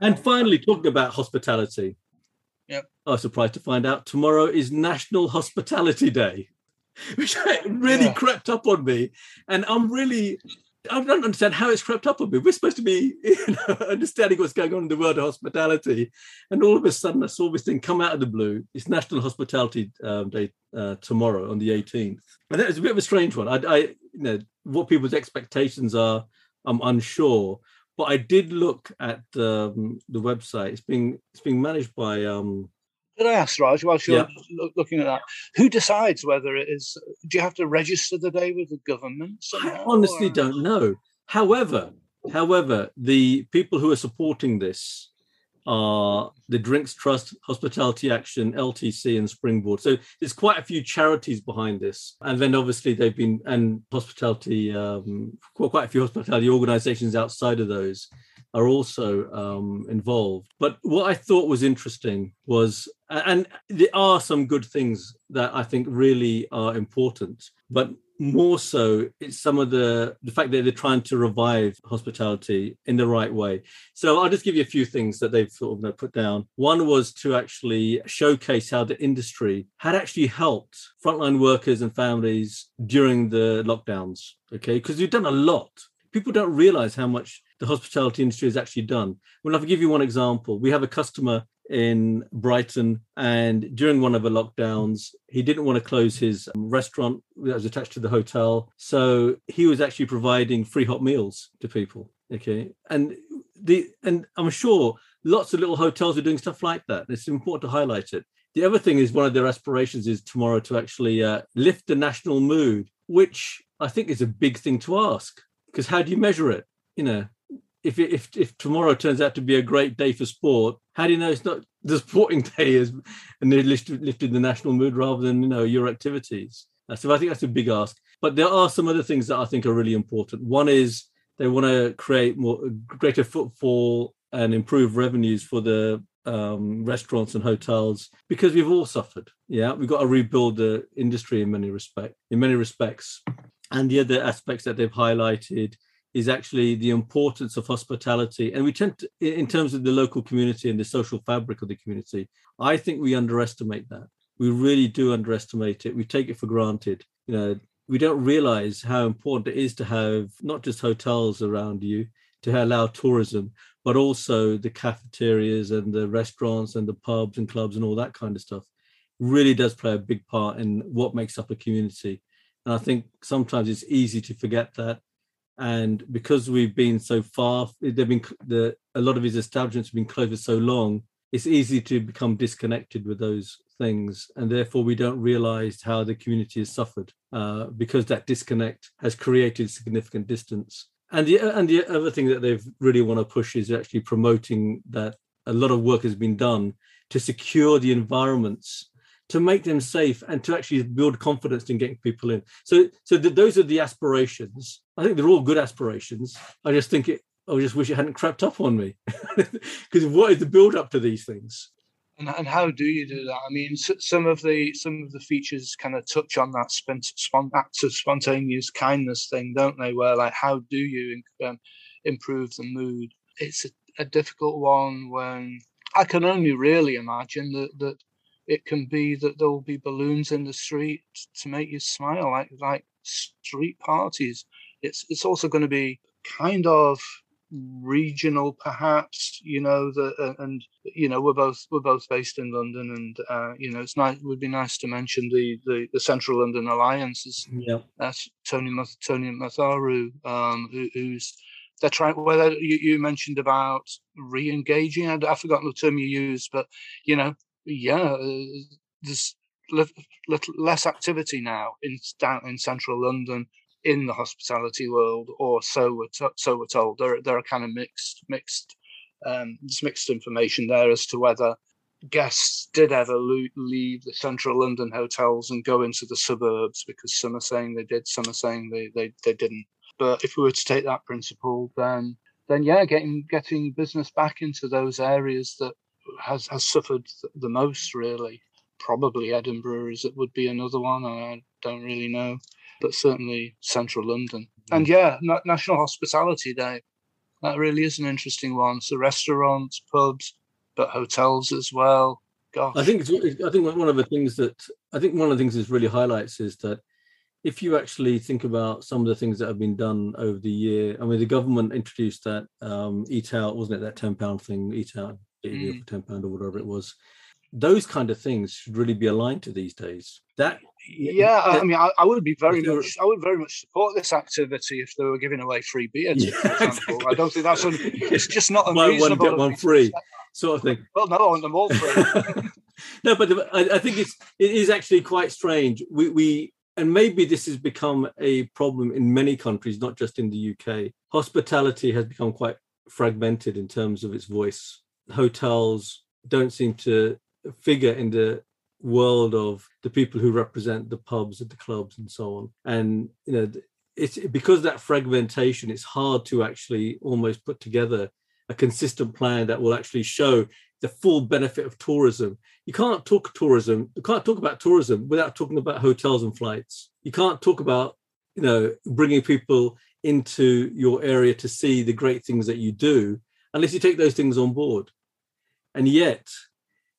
And finally, talking about hospitality. Yep. I was surprised to find out tomorrow is National Hospitality Day, which really Yeah. crept up on me. And I'm really, I don't understand how it's crept up on me. We're supposed to be you know, understanding what's going on in the world of hospitality. And all of a sudden, I saw this thing come out of the blue. It's National Hospitality um, Day uh, tomorrow on the 18th. And it's a bit of a strange one. I, I, you know, what people's expectations are, I'm unsure but I did look at um, the website. It's being it's being managed by um, I ask, Raj, whilst you're Yeah. loo- looking at that, who decides whether it is? Do you have to register the day with the government? I honestly or- don't know. However, however, the people who are supporting this are the Drinks Trust, Hospitality Action, LTC, and Springboard. So there's quite a few charities behind this, and then obviously they've been and hospitality, um, quite a few hospitality organisations outside of those are also um, involved. But what I thought was interesting was, and there are some good things that I think really are important, but more so it's some of the the fact that they're trying to revive hospitality in the right way. So i'll just give you a few things that they've sort of know, put down. One was to actually showcase how the industry had actually helped frontline workers and families during the lockdowns okay? Because you've done a lot. People don't realize how much the hospitality industry has actually done. Well i'll give you one example we have a customer in Brighton, and during one of the lockdowns, he didn't want to close his um, restaurant that was attached to the hotel, so he was actually providing free hot meals to people. Okay, and the and I'm sure lots of little hotels are doing stuff like that. It's important to highlight it. The other thing is one of their aspirations is tomorrow to actually uh, lift the national mood, which I think is a big thing to ask because how do you measure it? You know, if if if tomorrow turns out to be a great day for sport, how do you know it's not the sporting day is and they lifted, lifted the national mood rather than you know your activities? So I think that's a big ask. But there are some other things that I think are really important. One is they want to create more greater footfall and improve revenues for the um, restaurants and hotels because we've all suffered. Yeah, we've got to rebuild the industry in many respect in many respects. And the other aspects that they've highlighted is actually the importance of hospitality. And we tend to, in terms of the local community and the social fabric of the community, I think we underestimate that. We really do underestimate it. We take it for granted. You know, we don't realize how important it is to have not just hotels around you to allow tourism, but also the cafeterias and the restaurants and the pubs and clubs and all that kind of stuff really does play a big part in what makes up a community. And I think sometimes it's easy to forget that and because we've been so far they've been the a lot of his establishments have been closed for so long it's easy to become disconnected with those things. And therefore we don't realize how the community has suffered uh, because that disconnect has created significant distance. And the and the other thing that they've really want to push is actually promoting that a lot of work has been done to secure the environments to make them safe and to actually build confidence in getting people in. So, so th- those are the aspirations. I think they're all good aspirations. I just think it. I just wish it hadn't crept up on me, because what is the build up to these things? And, and how do you do that? I mean, some of the some of the features kind of touch on that spont- act of spontaneous kindness thing, don't they? Where like, how do you um, improve the mood? It's a, a difficult one when I can only really imagine that that it can be that there will be balloons in the street to make you smile, like like street parties. It's it's also going to be kind of regional perhaps you know the uh, and you know we're both we're both based in london and uh you know it's nice it would be nice to mention the the, the central london alliance is Yeah, that's tony Math- tony matharu um who, who's they're trying well you, you mentioned about re-engaging I, i've forgotten the term you used but you know yeah there's little, less activity now in down in central london in the hospitality world, or so we're to, so we're told. There there are kind of mixed mixed um, there's mixed information there as to whether guests did ever lo- leave the central London hotels and go into the suburbs because some are saying they did, some are saying they they, they didn't. But if we were to take that principle, then then yeah, getting getting business back into those areas that has has suffered the most really. Probably Edinburgh is it would be another one. I don't really know but certainly central London. And yeah, Na- National Hospitality Day. that really is an interesting one. So restaurants, pubs, but hotels as well. Gosh. I think it's, I think one of the things that I think one of the things this really highlights is that if you actually think about some of the things that have been done over the year, I mean, the government introduced that um, eat out, wasn't it? That ten pound thing, eat out, mm. ten pound or whatever it was. Those kind of things should really be aligned to these days. That yeah, that, I mean, I, I, would be very much, I would very much support this activity if they were giving away free beer. Yeah, exactly. I don't think that's un, it's just not unreasonable. Buy one get one free, sort of thing. Well, no, I want them all free. no, but the, I, I think it's it is actually quite strange. We we and maybe this has become a problem in many countries, not just in the UK. Hospitality has become quite fragmented in terms of its voice. Hotels don't seem to figure in the world of the people who represent the pubs and the clubs and so on. And you know, it's because that fragmentation, it's hard to actually almost put together a consistent plan that will actually show the full benefit of tourism. You can't talk tourism, you can't talk about tourism without talking about hotels and flights. You can't talk about, you know, bringing people into your area to see the great things that you do unless you take those things on board. And yet,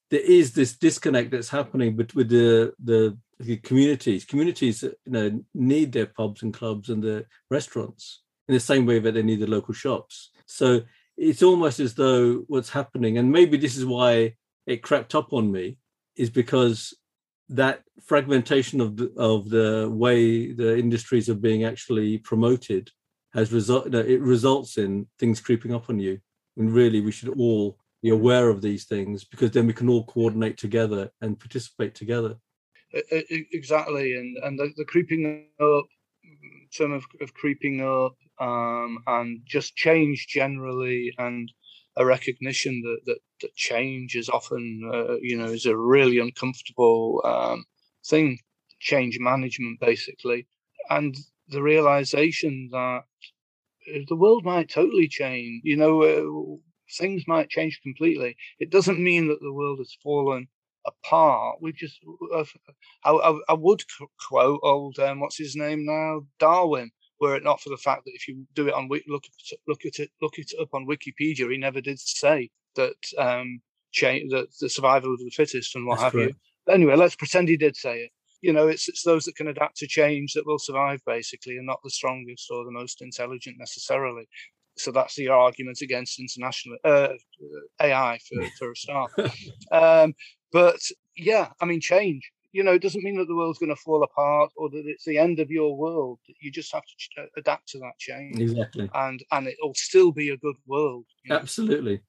there is this disconnect that's happening with the, the the communities. Communities, uh, you know, need their pubs and clubs and the restaurants in the same way that they need the local shops. So it's almost as though what's happening, and maybe this is why it crept up on me, is because that fragmentation of the, of the way the industries are being actually promoted has result it results in things creeping up on you and really we should all be aware of these things because then we can all coordinate together and participate together. Exactly and and the, the creeping up term of, of creeping up um, and just change generally and a recognition that that, that change is often uh, you know is a really uncomfortable um, thing change management basically. And the realization that uh, the world might totally change you know uh, things might change completely it doesn't mean that the world has fallen apart we've just uh, I, I, I, would quote old um, what's his name now darwin were it not for the fact that if you do it on look look at it look it up on Wikipedia, he never did say that um, change that the survival of the fittest and what That's have you. But anyway, let's pretend he did say it. You know, it's it's those that can adapt to change that will survive, basically, and not the strongest or the most intelligent necessarily. So that's the argument against international uh, AI for, for a start. um, but yeah, I mean, change you know, it doesn't mean that the world's going to fall apart or that it's the end of your world. You just have to ch- uh, adapt to that change. Exactly. And and it'll still be a good world. You know? Absolutely.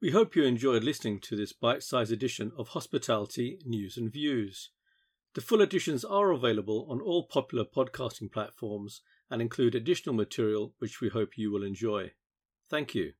We hope you enjoyed listening to this bite sized edition of Hospitality News and Views. The full editions are available on all popular podcasting platforms and include additional material which we hope you will enjoy. Thank you.